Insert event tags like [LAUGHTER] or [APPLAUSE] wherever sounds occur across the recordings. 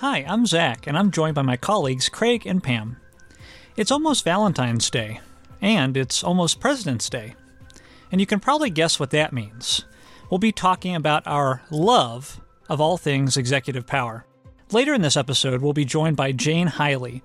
Hi, I'm Zach, and I'm joined by my colleagues Craig and Pam. It's almost Valentine's Day, and it's almost President's Day. And you can probably guess what that means. We'll be talking about our love of all things executive power. Later in this episode, we'll be joined by Jane Hiley,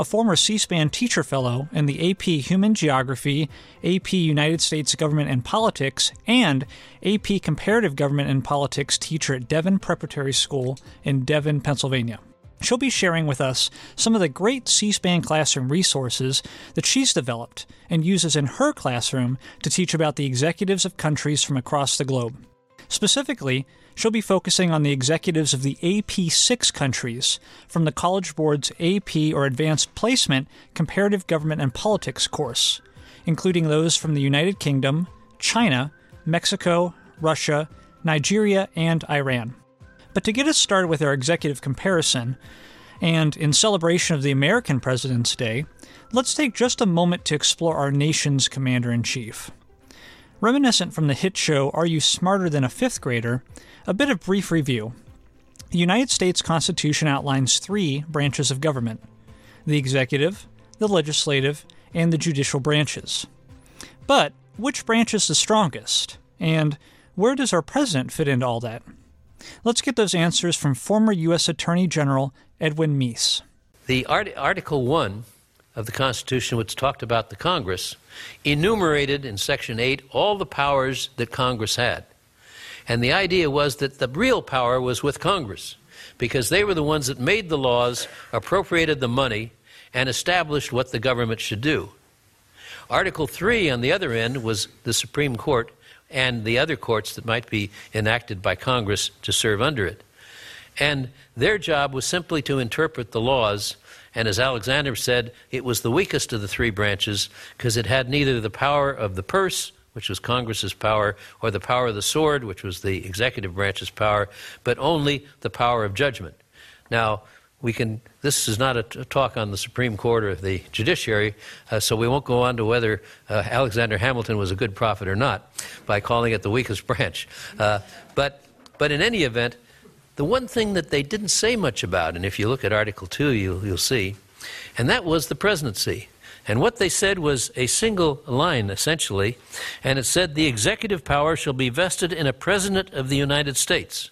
a former C SPAN teacher fellow in the AP Human Geography, AP United States Government and Politics, and AP Comparative Government and Politics teacher at Devon Preparatory School in Devon, Pennsylvania. She'll be sharing with us some of the great C SPAN classroom resources that she's developed and uses in her classroom to teach about the executives of countries from across the globe. Specifically, she'll be focusing on the executives of the AP 6 countries from the College Board's AP or Advanced Placement Comparative Government and Politics course, including those from the United Kingdom, China, Mexico, Russia, Nigeria, and Iran. But to get us started with our executive comparison, and in celebration of the American President's Day, let's take just a moment to explore our nation's Commander in Chief. Reminiscent from the hit show Are You Smarter Than a Fifth Grader? A bit of brief review. The United States Constitution outlines three branches of government the executive, the legislative, and the judicial branches. But which branch is the strongest? And where does our president fit into all that? Let's get those answers from former U.S. Attorney General Edwin Meese. The art- Article 1 of the Constitution, which talked about the Congress, enumerated in Section 8 all the powers that Congress had. And the idea was that the real power was with Congress, because they were the ones that made the laws, appropriated the money, and established what the government should do. Article 3, on the other end, was the Supreme Court and the other courts that might be enacted by Congress to serve under it. And their job was simply to interpret the laws and as Alexander said, it was the weakest of the three branches because it had neither the power of the purse, which was Congress's power, or the power of the sword, which was the executive branch's power, but only the power of judgment. Now, we can this is not a, talk on the supreme court or the judiciary uh, so we won't go on to whether uh, alexander hamilton was a good prophet or not by calling it the weakest [LAUGHS] branch uh, but but in any event the one thing that they didn't say much about, and if you look at Article 2, you'll, you'll see, and that was the presidency. And what they said was a single line, essentially, and it said, The executive power shall be vested in a president of the United States.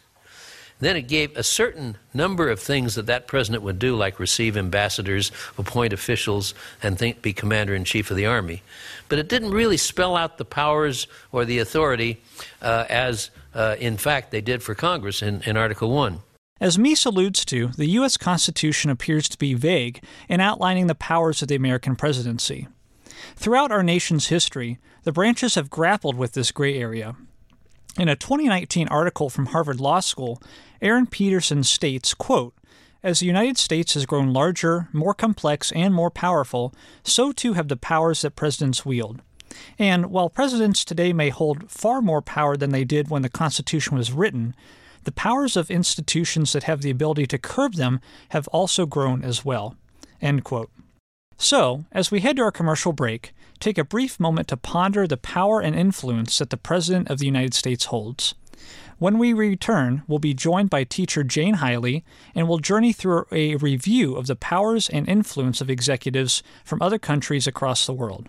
Then it gave a certain number of things that that president would do, like receive ambassadors, appoint officials, and think, be commander in chief of the army. But it didn't really spell out the powers or the authority uh, as uh, in fact, they did for Congress in, in Article 1. As Meese alludes to, the U.S. Constitution appears to be vague in outlining the powers of the American presidency. Throughout our nation's history, the branches have grappled with this gray area. In a 2019 article from Harvard Law School, Aaron Peterson states, quote, as the United States has grown larger, more complex, and more powerful, so too have the powers that presidents wield. And while presidents today may hold far more power than they did when the Constitution was written, the powers of institutions that have the ability to curb them have also grown as well. So, as we head to our commercial break, take a brief moment to ponder the power and influence that the President of the United States holds. When we return, we'll be joined by teacher Jane Hiley and we'll journey through a review of the powers and influence of executives from other countries across the world.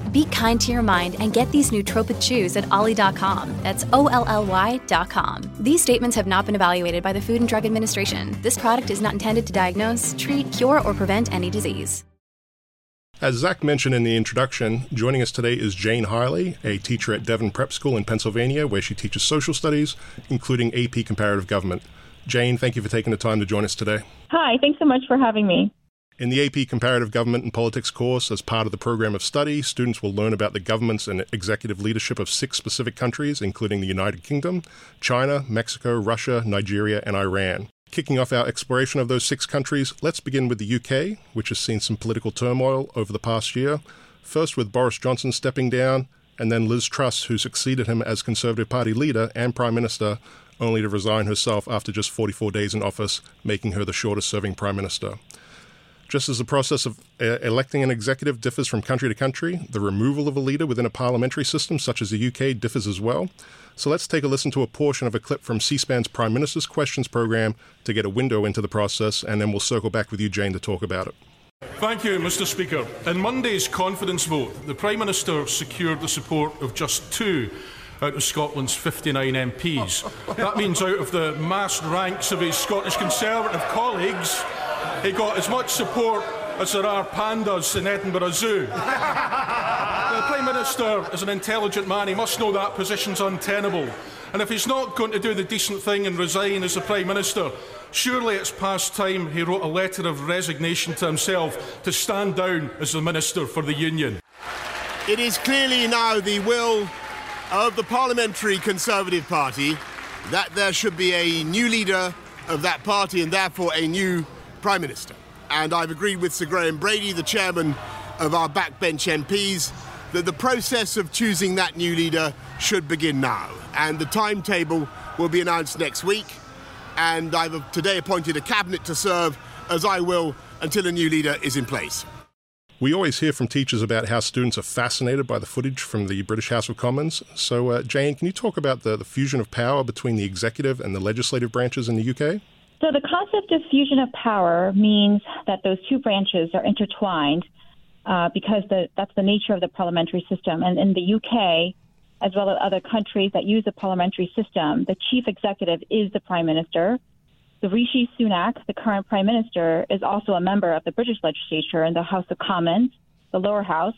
Be kind to your mind and get these nootropic chews at olly.com. That's O L L Y.com. These statements have not been evaluated by the Food and Drug Administration. This product is not intended to diagnose, treat, cure, or prevent any disease. As Zach mentioned in the introduction, joining us today is Jane Hiley, a teacher at Devon Prep School in Pennsylvania, where she teaches social studies, including AP Comparative Government. Jane, thank you for taking the time to join us today. Hi, thanks so much for having me. In the AP Comparative Government and Politics course, as part of the program of study, students will learn about the governments and executive leadership of six specific countries, including the United Kingdom, China, Mexico, Russia, Nigeria, and Iran. Kicking off our exploration of those six countries, let's begin with the UK, which has seen some political turmoil over the past year. First with Boris Johnson stepping down, and then Liz Truss, who succeeded him as Conservative Party leader and Prime Minister, only to resign herself after just 44 days in office, making her the shortest serving Prime Minister. Just as the process of uh, electing an executive differs from country to country, the removal of a leader within a parliamentary system such as the UK differs as well. So let's take a listen to a portion of a clip from C SPAN's Prime Minister's Questions program to get a window into the process, and then we'll circle back with you, Jane, to talk about it. Thank you, Mr. Speaker. In Monday's confidence vote, the Prime Minister secured the support of just two out of Scotland's 59 MPs. That means out of the massed ranks of his Scottish Conservative colleagues, he got as much support as there are pandas in Edinburgh Zoo. the Prime Minister is an intelligent man. He must know that position's untenable. And if he's not going to do the decent thing and resign as the Prime Minister, surely it's past time he wrote a letter of resignation to himself to stand down as the Minister for the Union. It is clearly now the will of the Parliamentary Conservative Party that there should be a new leader of that party and therefore a new Prime Minister. And I've agreed with Sir Graham Brady, the chairman of our backbench MPs, that the process of choosing that new leader should begin now. And the timetable will be announced next week. And I've today appointed a cabinet to serve, as I will, until a new leader is in place. We always hear from teachers about how students are fascinated by the footage from the British House of Commons. So, uh, Jane, can you talk about the, the fusion of power between the executive and the legislative branches in the UK? So, the concept of fusion of power means that those two branches are intertwined uh, because the, that's the nature of the parliamentary system. And in the UK, as well as other countries that use the parliamentary system, the chief executive is the prime minister. The Rishi Sunak, the current prime minister, is also a member of the British legislature in the House of Commons, the lower house.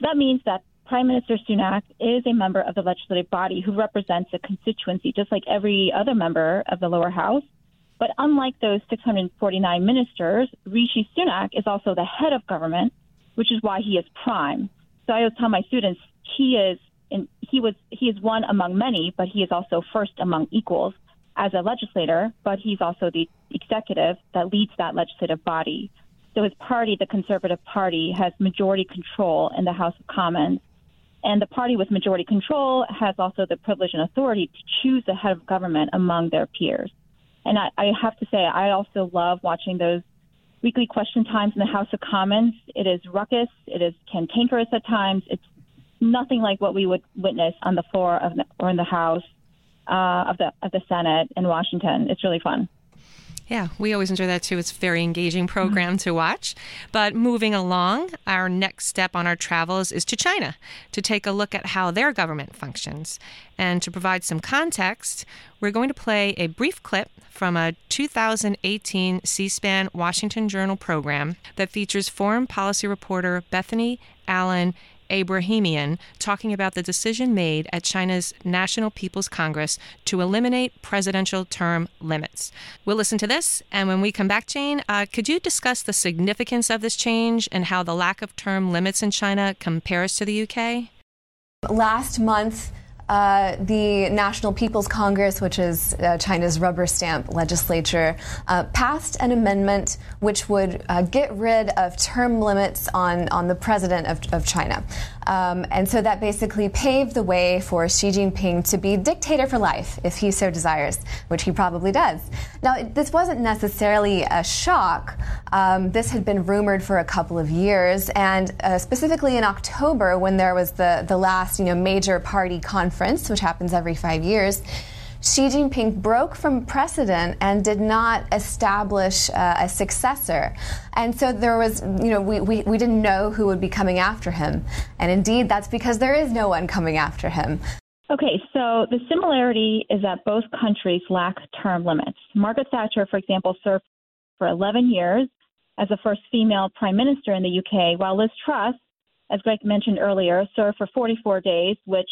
That means that Prime Minister Sunak is a member of the legislative body who represents a constituency, just like every other member of the lower house. But unlike those 649 ministers, Rishi Sunak is also the head of government, which is why he is prime. So I always tell my students he is in, he was he is one among many, but he is also first among equals as a legislator, but he's also the executive that leads that legislative body. So his party, the Conservative Party, has majority control in the House of Commons. And the party with majority control has also the privilege and authority to choose the head of government among their peers. And I, I have to say, I also love watching those weekly question times in the House of Commons. It is ruckus, it is cantankerous at times. It's nothing like what we would witness on the floor of the, or in the House uh, of the of the Senate in Washington. It's really fun. Yeah, we always enjoy that too. It's a very engaging program mm-hmm. to watch. But moving along, our next step on our travels is to China to take a look at how their government functions. And to provide some context, we're going to play a brief clip from a 2018 C SPAN Washington Journal program that features foreign policy reporter Bethany Allen Ebrahimian talking about the decision made at China's National People's Congress to eliminate presidential term limits. We'll listen to this, and when we come back, Jane, uh, could you discuss the significance of this change and how the lack of term limits in China compares to the UK? Last month, uh, the National People's Congress, which is uh, China's rubber stamp legislature, uh, passed an amendment which would uh, get rid of term limits on, on the president of, of China. Um, and so that basically paved the way for Xi Jinping to be dictator for life, if he so desires, which he probably does. Now, this wasn't necessarily a shock. Um, this had been rumored for a couple of years, and uh, specifically in October, when there was the, the last you know, major party conference, which happens every five years. Xi Jinping broke from precedent and did not establish uh, a successor. And so there was, you know, we, we, we didn't know who would be coming after him. And indeed, that's because there is no one coming after him. Okay, so the similarity is that both countries lack term limits. Margaret Thatcher, for example, served for 11 years as the first female prime minister in the UK, while Liz Truss, as Greg mentioned earlier, served for 44 days, which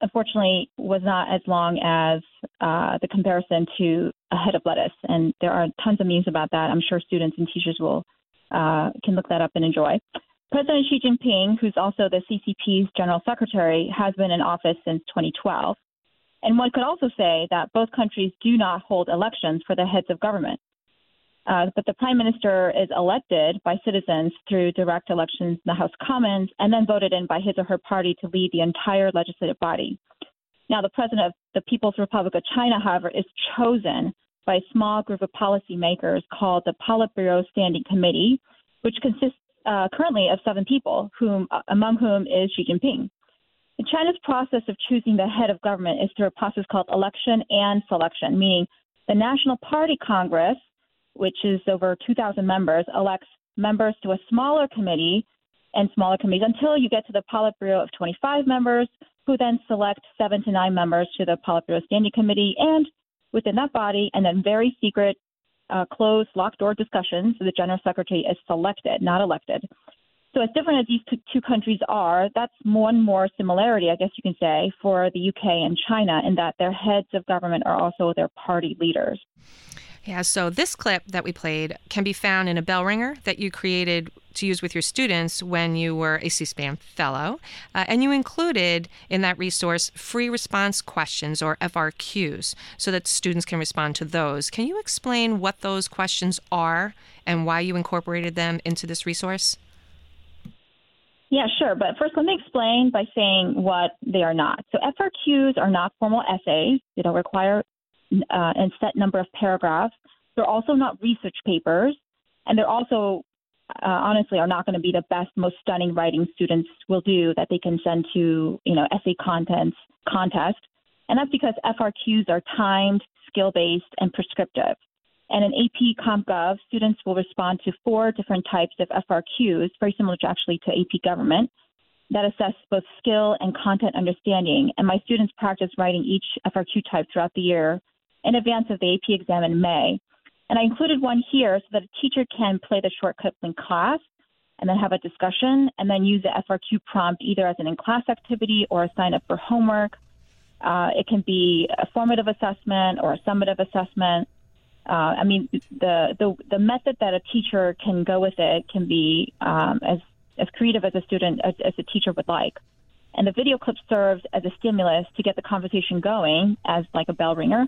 unfortunately was not as long as uh, the comparison to a head of lettuce. And there are tons of memes about that. I'm sure students and teachers will uh, can look that up and enjoy. President Xi Jinping, who's also the CCP's general secretary, has been in office since 2012. And one could also say that both countries do not hold elections for the heads of government. Uh, but the prime minister is elected by citizens through direct elections in the House Commons and then voted in by his or her party to lead the entire legislative body. Now, the president of the People's Republic of China, however, is chosen by a small group of policymakers called the Politburo Standing Committee, which consists uh, currently of seven people, whom, uh, among whom is Xi Jinping. China's process of choosing the head of government is through a process called election and selection, meaning the National Party Congress which is over 2,000 members, elects members to a smaller committee and smaller committees until you get to the Politburo of 25 members, who then select seven to nine members to the Politburo Standing Committee. And within that body, and then very secret, uh, closed, locked door discussions, the General Secretary is selected, not elected. So, as different as these two countries are, that's one more similarity, I guess you can say, for the UK and China in that their heads of government are also their party leaders. Yeah, so this clip that we played can be found in a bell ringer that you created to use with your students when you were a C SPAN fellow. Uh, and you included in that resource free response questions or FRQs so that students can respond to those. Can you explain what those questions are and why you incorporated them into this resource? Yeah, sure. But first, let me explain by saying what they are not. So, FRQs are not formal essays. They don't require uh, and set number of paragraphs. They're also not research papers, and they're also uh, honestly are not going to be the best, most stunning writing students will do that they can send to you know essay contents contest, and that's because FRQs are timed, skill based, and prescriptive. And in AP CompGov, students will respond to four different types of FRQs, very similar to actually to AP Government, that assess both skill and content understanding. And my students practice writing each FRQ type throughout the year in advance of the AP exam in May. And I included one here so that a teacher can play the shortcut in class and then have a discussion and then use the FRQ prompt either as an in class activity or a sign up for homework. Uh, it can be a formative assessment or a summative assessment. Uh, I mean, the, the the method that a teacher can go with it can be um, as as creative as a student as, as a teacher would like. And the video clip serves as a stimulus to get the conversation going as like a bell ringer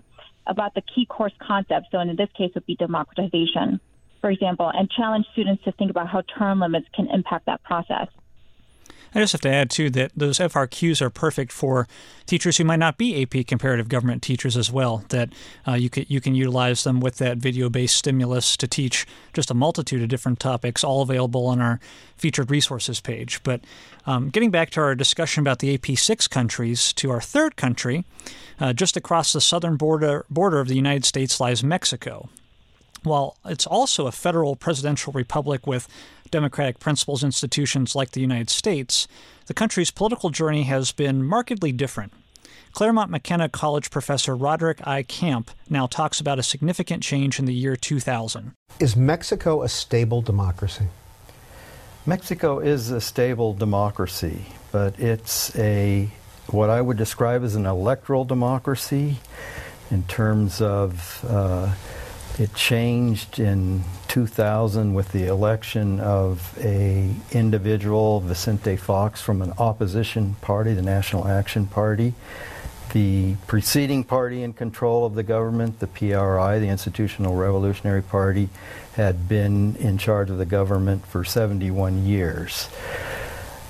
about the key course concepts. So in this case, would be democratization, for example, and challenge students to think about how term limits can impact that process. I just have to add too that those FRQs are perfect for teachers who might not be AP comparative government teachers as well. That uh, you can you can utilize them with that video-based stimulus to teach just a multitude of different topics, all available on our featured resources page. But um, getting back to our discussion about the AP six countries, to our third country, uh, just across the southern border border of the United States lies Mexico. While it's also a federal presidential republic with democratic principles institutions like the United States, the country's political journey has been markedly different. Claremont McKenna College professor Roderick I. Camp now talks about a significant change in the year 2000. Is Mexico a stable democracy? Mexico is a stable democracy, but it's a what I would describe as an electoral democracy in terms of uh, it changed in 2000 with the election of a individual, Vicente Fox, from an opposition party, the National Action Party. The preceding party in control of the government, the PRI, the Institutional Revolutionary Party, had been in charge of the government for 71 years.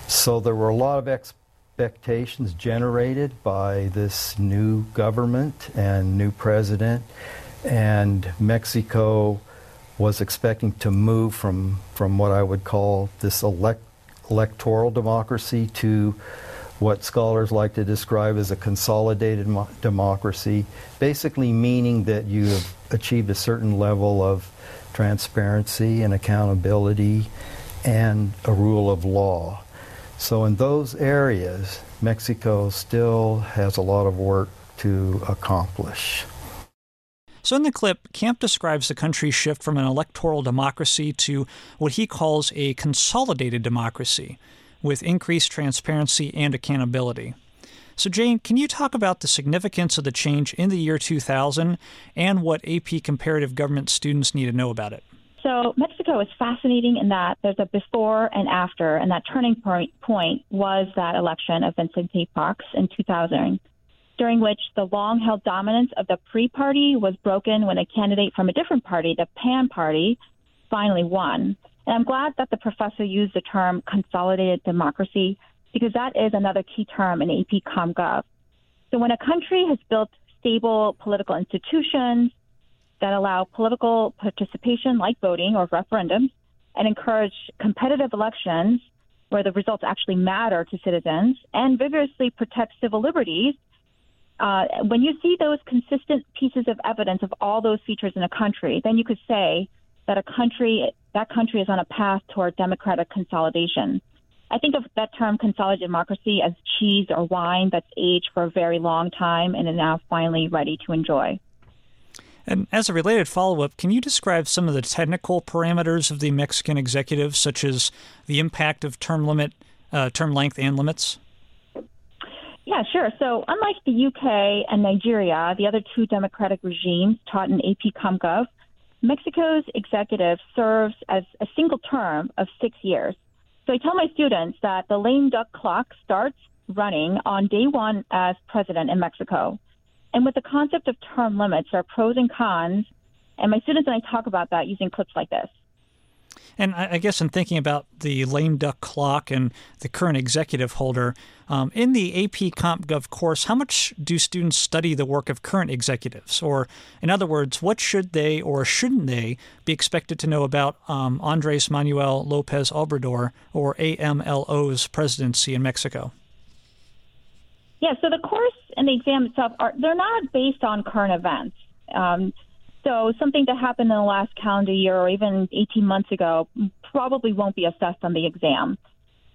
So there were a lot of expectations generated by this new government and new president and Mexico was expecting to move from, from what I would call this elect, electoral democracy to what scholars like to describe as a consolidated mo- democracy, basically meaning that you have achieved a certain level of transparency and accountability and a rule of law. So, in those areas, Mexico still has a lot of work to accomplish. So, in the clip, Camp describes the country's shift from an electoral democracy to what he calls a consolidated democracy with increased transparency and accountability. So, Jane, can you talk about the significance of the change in the year 2000 and what AP comparative government students need to know about it? So, Mexico is fascinating in that there's a before and after, and that turning point, point was that election of Vicente Fox in 2000 during which the long held dominance of the PRI party was broken when a candidate from a different party, the PAN party, finally won. And I'm glad that the professor used the term consolidated democracy because that is another key term in AP CompGov. So when a country has built stable political institutions that allow political participation like voting or referendums and encourage competitive elections where the results actually matter to citizens and vigorously protect civil liberties, uh, when you see those consistent pieces of evidence of all those features in a country, then you could say that a country that country is on a path toward democratic consolidation. I think of that term consolidated democracy as cheese or wine that's aged for a very long time and is now finally ready to enjoy. And as a related follow up, can you describe some of the technical parameters of the Mexican executive, such as the impact of term limit, uh, term length, and limits? Yeah, sure. So, unlike the UK and Nigeria, the other two democratic regimes taught in AP CompGov, Mexico's executive serves as a single term of six years. So, I tell my students that the lame duck clock starts running on day one as president in Mexico. And with the concept of term limits, there are pros and cons. And my students and I talk about that using clips like this. And I guess in thinking about the lame duck clock and the current executive holder, um, in the AP CompGov course, how much do students study the work of current executives? Or, in other words, what should they or shouldn't they be expected to know about um, Andres Manuel Lopez Obrador or AMLO's presidency in Mexico? Yeah, so the course and the exam itself are they're not based on current events. Um, so something that happened in the last calendar year or even 18 months ago probably won't be assessed on the exam.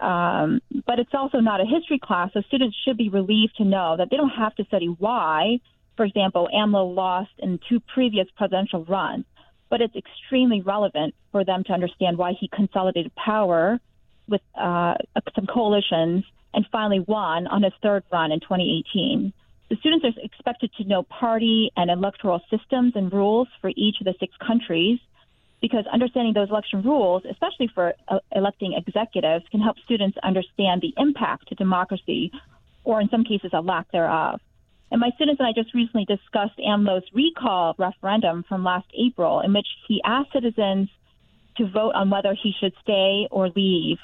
Um, but it's also not a history class, so students should be relieved to know that they don't have to study why, for example, AMLO lost in two previous presidential runs. But it's extremely relevant for them to understand why he consolidated power with uh, some coalitions and finally won on his third run in 2018. The students are expected to know party and electoral systems and rules for each of the six countries because understanding those election rules, especially for uh, electing executives, can help students understand the impact to democracy or, in some cases, a lack thereof. And my students and I just recently discussed AMLO's recall referendum from last April, in which he asked citizens to vote on whether he should stay or leave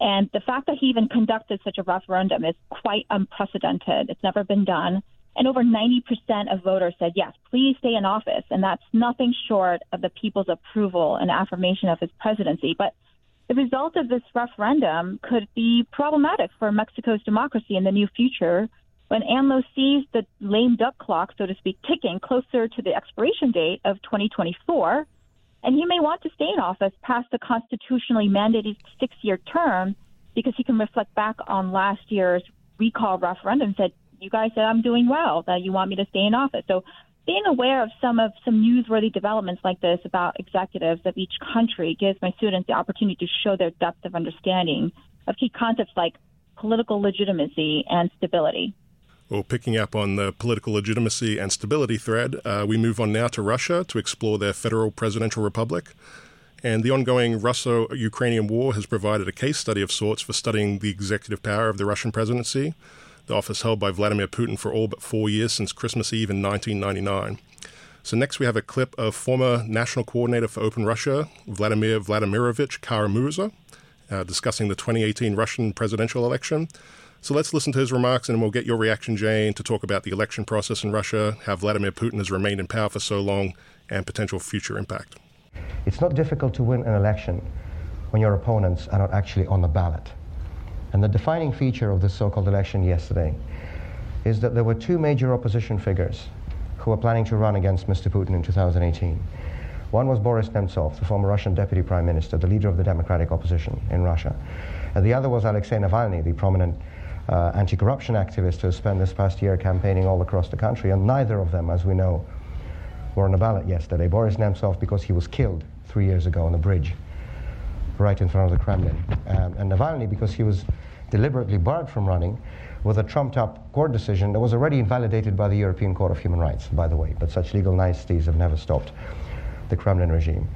and the fact that he even conducted such a referendum is quite unprecedented. It's never been done. And over 90% of voters said, yes, please stay in office. And that's nothing short of the people's approval and affirmation of his presidency. But the result of this referendum could be problematic for Mexico's democracy in the near future when AMLO sees the lame duck clock, so to speak, ticking closer to the expiration date of 2024 and he may want to stay in office past the constitutionally mandated six year term because he can reflect back on last year's recall referendum and said, You guys said I'm doing well, that you want me to stay in office. So being aware of some of some newsworthy developments like this about executives of each country gives my students the opportunity to show their depth of understanding of key concepts like political legitimacy and stability. Well, picking up on the political legitimacy and stability thread, uh, we move on now to Russia to explore their federal presidential republic. And the ongoing Russo Ukrainian war has provided a case study of sorts for studying the executive power of the Russian presidency, the office held by Vladimir Putin for all but four years since Christmas Eve in 1999. So, next we have a clip of former National Coordinator for Open Russia, Vladimir Vladimirovich Kara-Murza, uh, discussing the 2018 Russian presidential election. So let's listen to his remarks and we'll get your reaction, Jane, to talk about the election process in Russia, how Vladimir Putin has remained in power for so long, and potential future impact. It's not difficult to win an election when your opponents are not actually on the ballot. And the defining feature of this so called election yesterday is that there were two major opposition figures who were planning to run against Mr. Putin in 2018. One was Boris Nemtsov, the former Russian deputy prime minister, the leader of the democratic opposition in Russia. And the other was Alexei Navalny, the prominent uh, anti-corruption activists who spent this past year campaigning all across the country, and neither of them, as we know, were on the ballot yesterday. Boris Nemtsov because he was killed three years ago on a bridge right in front of the Kremlin. Um, and Navalny because he was deliberately barred from running with a trumped up court decision that was already invalidated by the European Court of Human Rights, by the way. But such legal niceties have never stopped the Kremlin regime.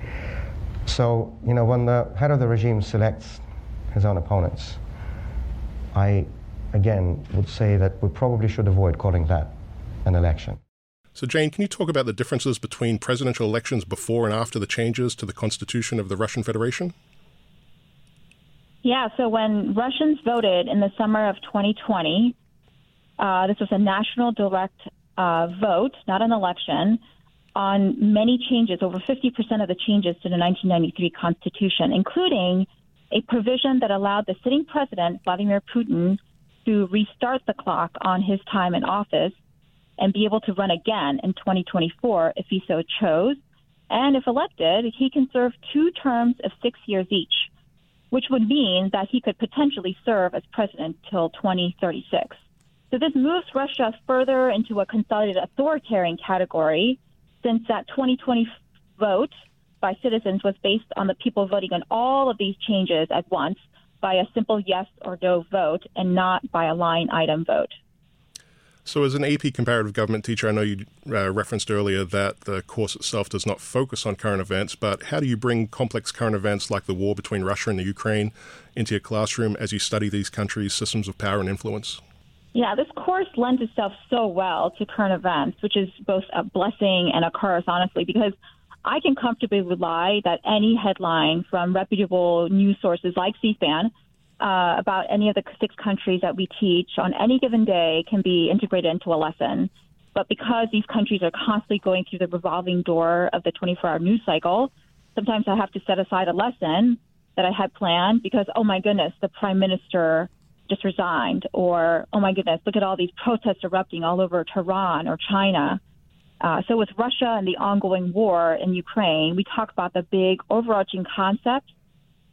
So, you know, when the head of the regime selects his own opponents, I, again, would say that we probably should avoid calling that an election. So, Jane, can you talk about the differences between presidential elections before and after the changes to the constitution of the Russian Federation? Yeah, so when Russians voted in the summer of 2020, uh, this was a national direct uh, vote, not an election, on many changes, over 50% of the changes to the 1993 Constitution, including a provision that allowed the sitting president, Vladimir Putin, to restart the clock on his time in office and be able to run again in 2024 if he so chose. And if elected, he can serve two terms of six years each which would mean that he could potentially serve as president till 2036. So this moves Russia further into a consolidated authoritarian category since that 2020 vote by citizens was based on the people voting on all of these changes at once by a simple yes or no vote and not by a line item vote. So, as an AP comparative government teacher, I know you uh, referenced earlier that the course itself does not focus on current events, but how do you bring complex current events like the war between Russia and the Ukraine into your classroom as you study these countries' systems of power and influence? Yeah, this course lends itself so well to current events, which is both a blessing and a curse, honestly, because I can comfortably rely that any headline from reputable news sources like CSPAN uh, about any of the six countries that we teach on any given day can be integrated into a lesson. But because these countries are constantly going through the revolving door of the 24 hour news cycle, sometimes I have to set aside a lesson that I had planned because, oh my goodness, the prime minister just resigned, or oh my goodness, look at all these protests erupting all over Tehran or China. Uh, so, with Russia and the ongoing war in Ukraine, we talk about the big overarching concept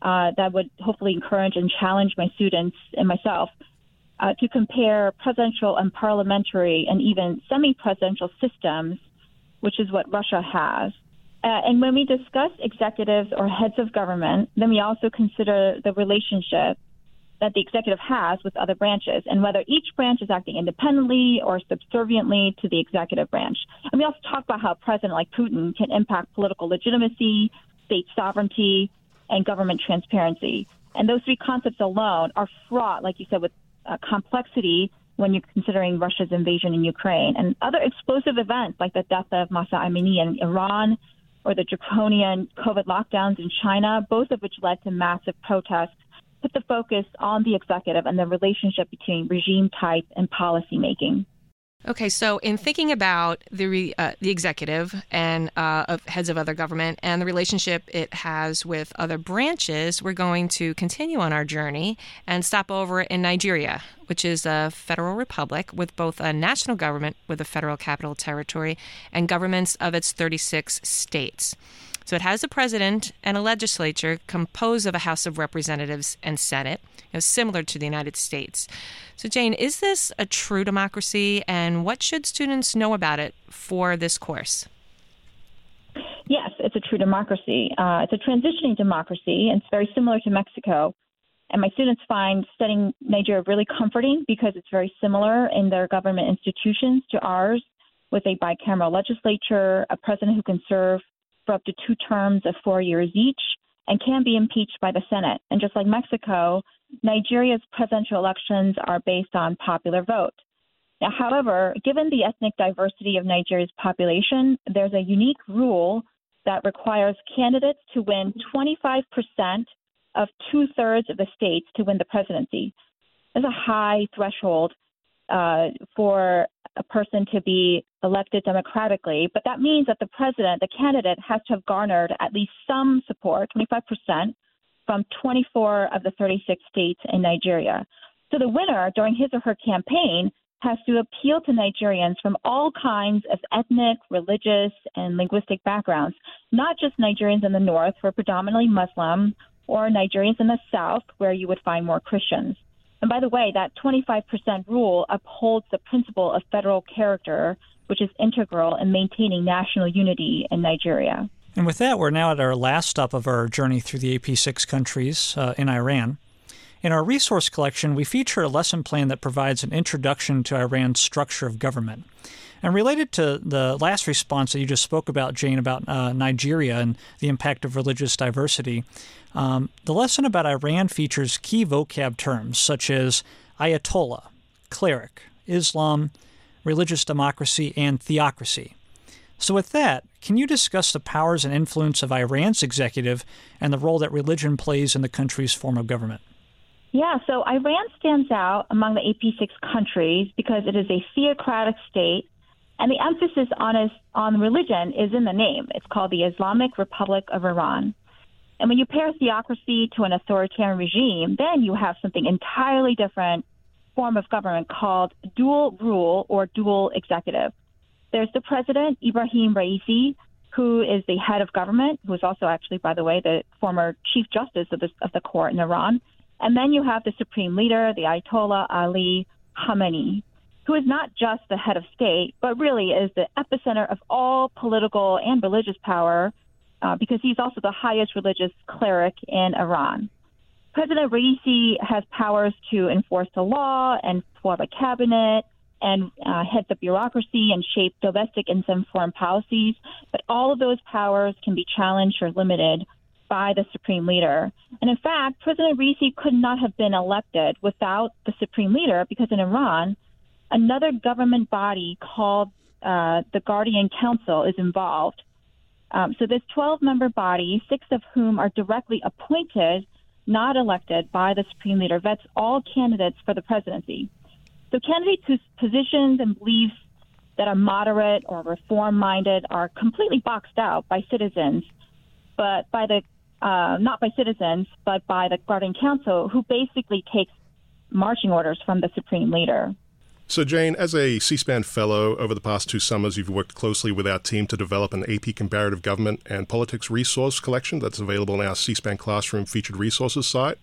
uh, that would hopefully encourage and challenge my students and myself uh, to compare presidential and parliamentary and even semi presidential systems, which is what Russia has. Uh, and when we discuss executives or heads of government, then we also consider the relationship that the executive has with other branches and whether each branch is acting independently or subserviently to the executive branch. And we also talk about how a president like Putin can impact political legitimacy, state sovereignty, and government transparency. And those three concepts alone are fraught, like you said, with uh, complexity when you're considering Russia's invasion in Ukraine and other explosive events like the death of Mahsa Amini in Iran or the draconian COVID lockdowns in China, both of which led to massive protests, put the focus on the executive and the relationship between regime type and policy making. Okay, so in thinking about the uh, the executive and uh, of heads of other government and the relationship it has with other branches, we're going to continue on our journey and stop over in Nigeria, which is a federal republic with both a national government with a federal capital territory and governments of its 36 states. So it has a president and a legislature composed of a House of Representatives and Senate, you know, similar to the United States. So, Jane, is this a true democracy, and what should students know about it for this course? Yes, it's a true democracy. Uh, it's a transitioning democracy, and it's very similar to Mexico. And my students find studying Nigeria really comforting because it's very similar in their government institutions to ours, with a bicameral legislature, a president who can serve for up to two terms of four years each and can be impeached by the Senate. And just like Mexico, Nigeria's presidential elections are based on popular vote. Now, however, given the ethnic diversity of Nigeria's population, there's a unique rule that requires candidates to win 25% of two thirds of the states to win the presidency. There's a high threshold uh, for a person to be elected democratically, but that means that the president, the candidate, has to have garnered at least some support, 25%, from 24 of the 36 states in Nigeria. So the winner, during his or her campaign, has to appeal to Nigerians from all kinds of ethnic, religious, and linguistic backgrounds, not just Nigerians in the north, who are predominantly Muslim, or Nigerians in the south, where you would find more Christians. And by the way, that 25% rule upholds the principle of federal character which is integral in maintaining national unity in Nigeria. And with that, we're now at our last stop of our journey through the AP six countries uh, in Iran. In our resource collection, we feature a lesson plan that provides an introduction to Iran's structure of government. And related to the last response that you just spoke about, Jane, about uh, Nigeria and the impact of religious diversity, um, the lesson about Iran features key vocab terms such as Ayatollah, cleric, Islam, religious democracy, and theocracy. So, with that, can you discuss the powers and influence of Iran's executive and the role that religion plays in the country's form of government? Yeah, so Iran stands out among the AP6 countries because it is a theocratic state, and the emphasis on, is, on religion is in the name. It's called the Islamic Republic of Iran. And when you pair theocracy to an authoritarian regime, then you have something entirely different form of government called dual rule or dual executive. There's the president, Ibrahim Raisi, who is the head of government, who is also actually, by the way, the former chief justice of the, of the court in Iran. And then you have the supreme leader, the Ayatollah Ali Khamenei, who is not just the head of state, but really is the epicenter of all political and religious power uh, because he's also the highest religious cleric in Iran. President Raisi has powers to enforce the law and form a cabinet, and uh, heads the bureaucracy and shape domestic and some foreign policies. But all of those powers can be challenged or limited by the supreme leader. And in fact, President Raisi could not have been elected without the supreme leader because in Iran, another government body called uh, the Guardian Council is involved. Um, so this 12 member body, six of whom are directly appointed, not elected by the supreme leader, vets all candidates for the presidency. So candidates whose positions and beliefs that are moderate or reform minded are completely boxed out by citizens, but by the uh, not by citizens, but by the Guardian Council, who basically takes marching orders from the supreme leader. So, Jane, as a C SPAN fellow over the past two summers, you've worked closely with our team to develop an AP Comparative Government and Politics resource collection that's available on our C SPAN Classroom featured resources site.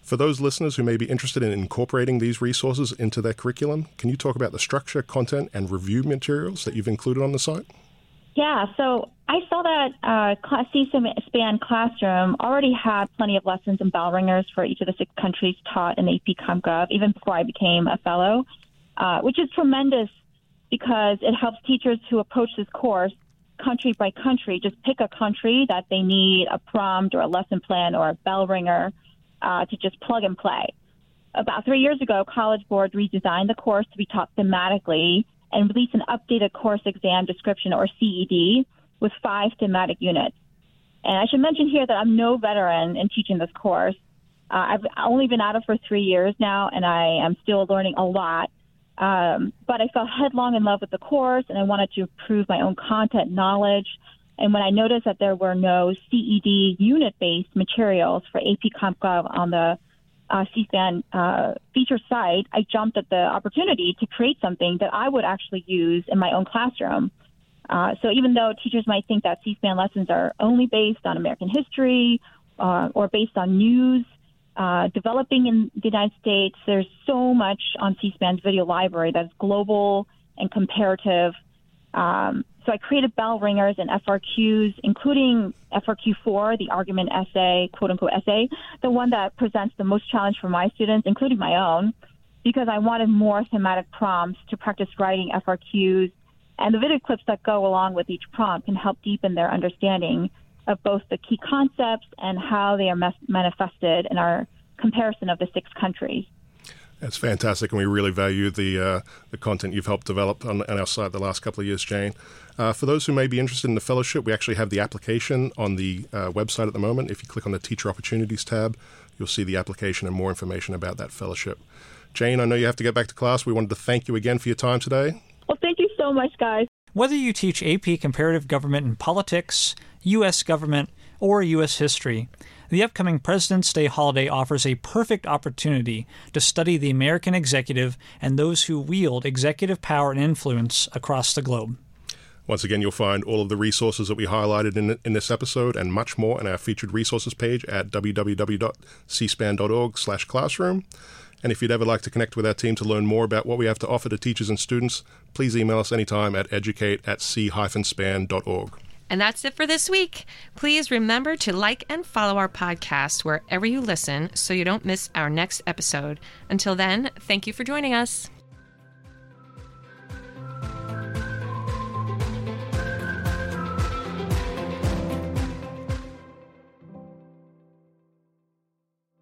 For those listeners who may be interested in incorporating these resources into their curriculum, can you talk about the structure, content, and review materials that you've included on the site? Yeah, so I saw that uh, C-SPAN classroom already had plenty of lessons and bell ringers for each of the six countries taught in AP CompGov, even before I became a fellow, uh, which is tremendous because it helps teachers who approach this course country by country just pick a country that they need a prompt or a lesson plan or a bell ringer uh, to just plug and play. About three years ago, College Board redesigned the course to be taught thematically and release an updated course exam description, or CED, with five thematic units. And I should mention here that I'm no veteran in teaching this course. Uh, I've only been at it for three years now, and I am still learning a lot. Um, but I fell headlong in love with the course, and I wanted to improve my own content knowledge and when I noticed that there were no CED unit based materials for AP CompGov on the uh, CSPAN uh, feature site, I jumped at the opportunity to create something that I would actually use in my own classroom. Uh, so even though teachers might think that C-SPAN lessons are only based on American history uh, or based on news, uh, developing in the United States, there's so much on C-SPAN's video library that's global and comparative. Um, so I created bell ringers and FRQs, including FRQ4, the argument essay, quote unquote essay, the one that presents the most challenge for my students, including my own, because I wanted more thematic prompts to practice writing FRQs. And the video clips that go along with each prompt can help deepen their understanding of both the key concepts and how they are manifested in our comparison of the six countries. That's fantastic, and we really value the uh, the content you've helped develop on, on, our site the last couple of years, Jane. Uh, for those who may be interested in the fellowship, we actually have the application on the uh, website at the moment. If you click on the Teacher Opportunities tab, you'll see the application and more information about that fellowship. Jane, I know you have to get back to class. We wanted to thank you again for your time today. Well, thank you so much, guys. Whether you teach AP Comparative Government and Politics, U.S. Government, or U.S. History, the upcoming President's Day holiday offers a perfect opportunity to study the American executive and those who wield executive power and influence across the globe. Once again, you'll find all of the resources that we highlighted in, in this episode and much more in our featured resources page at www.cspan.org/classroom. And if you'd ever like to connect with our team to learn more about what we have to offer to teachers and students, please email us anytime at educate at c-span.org. And that's it for this week. Please remember to like and follow our podcast wherever you listen so you don't miss our next episode. Until then, thank you for joining us.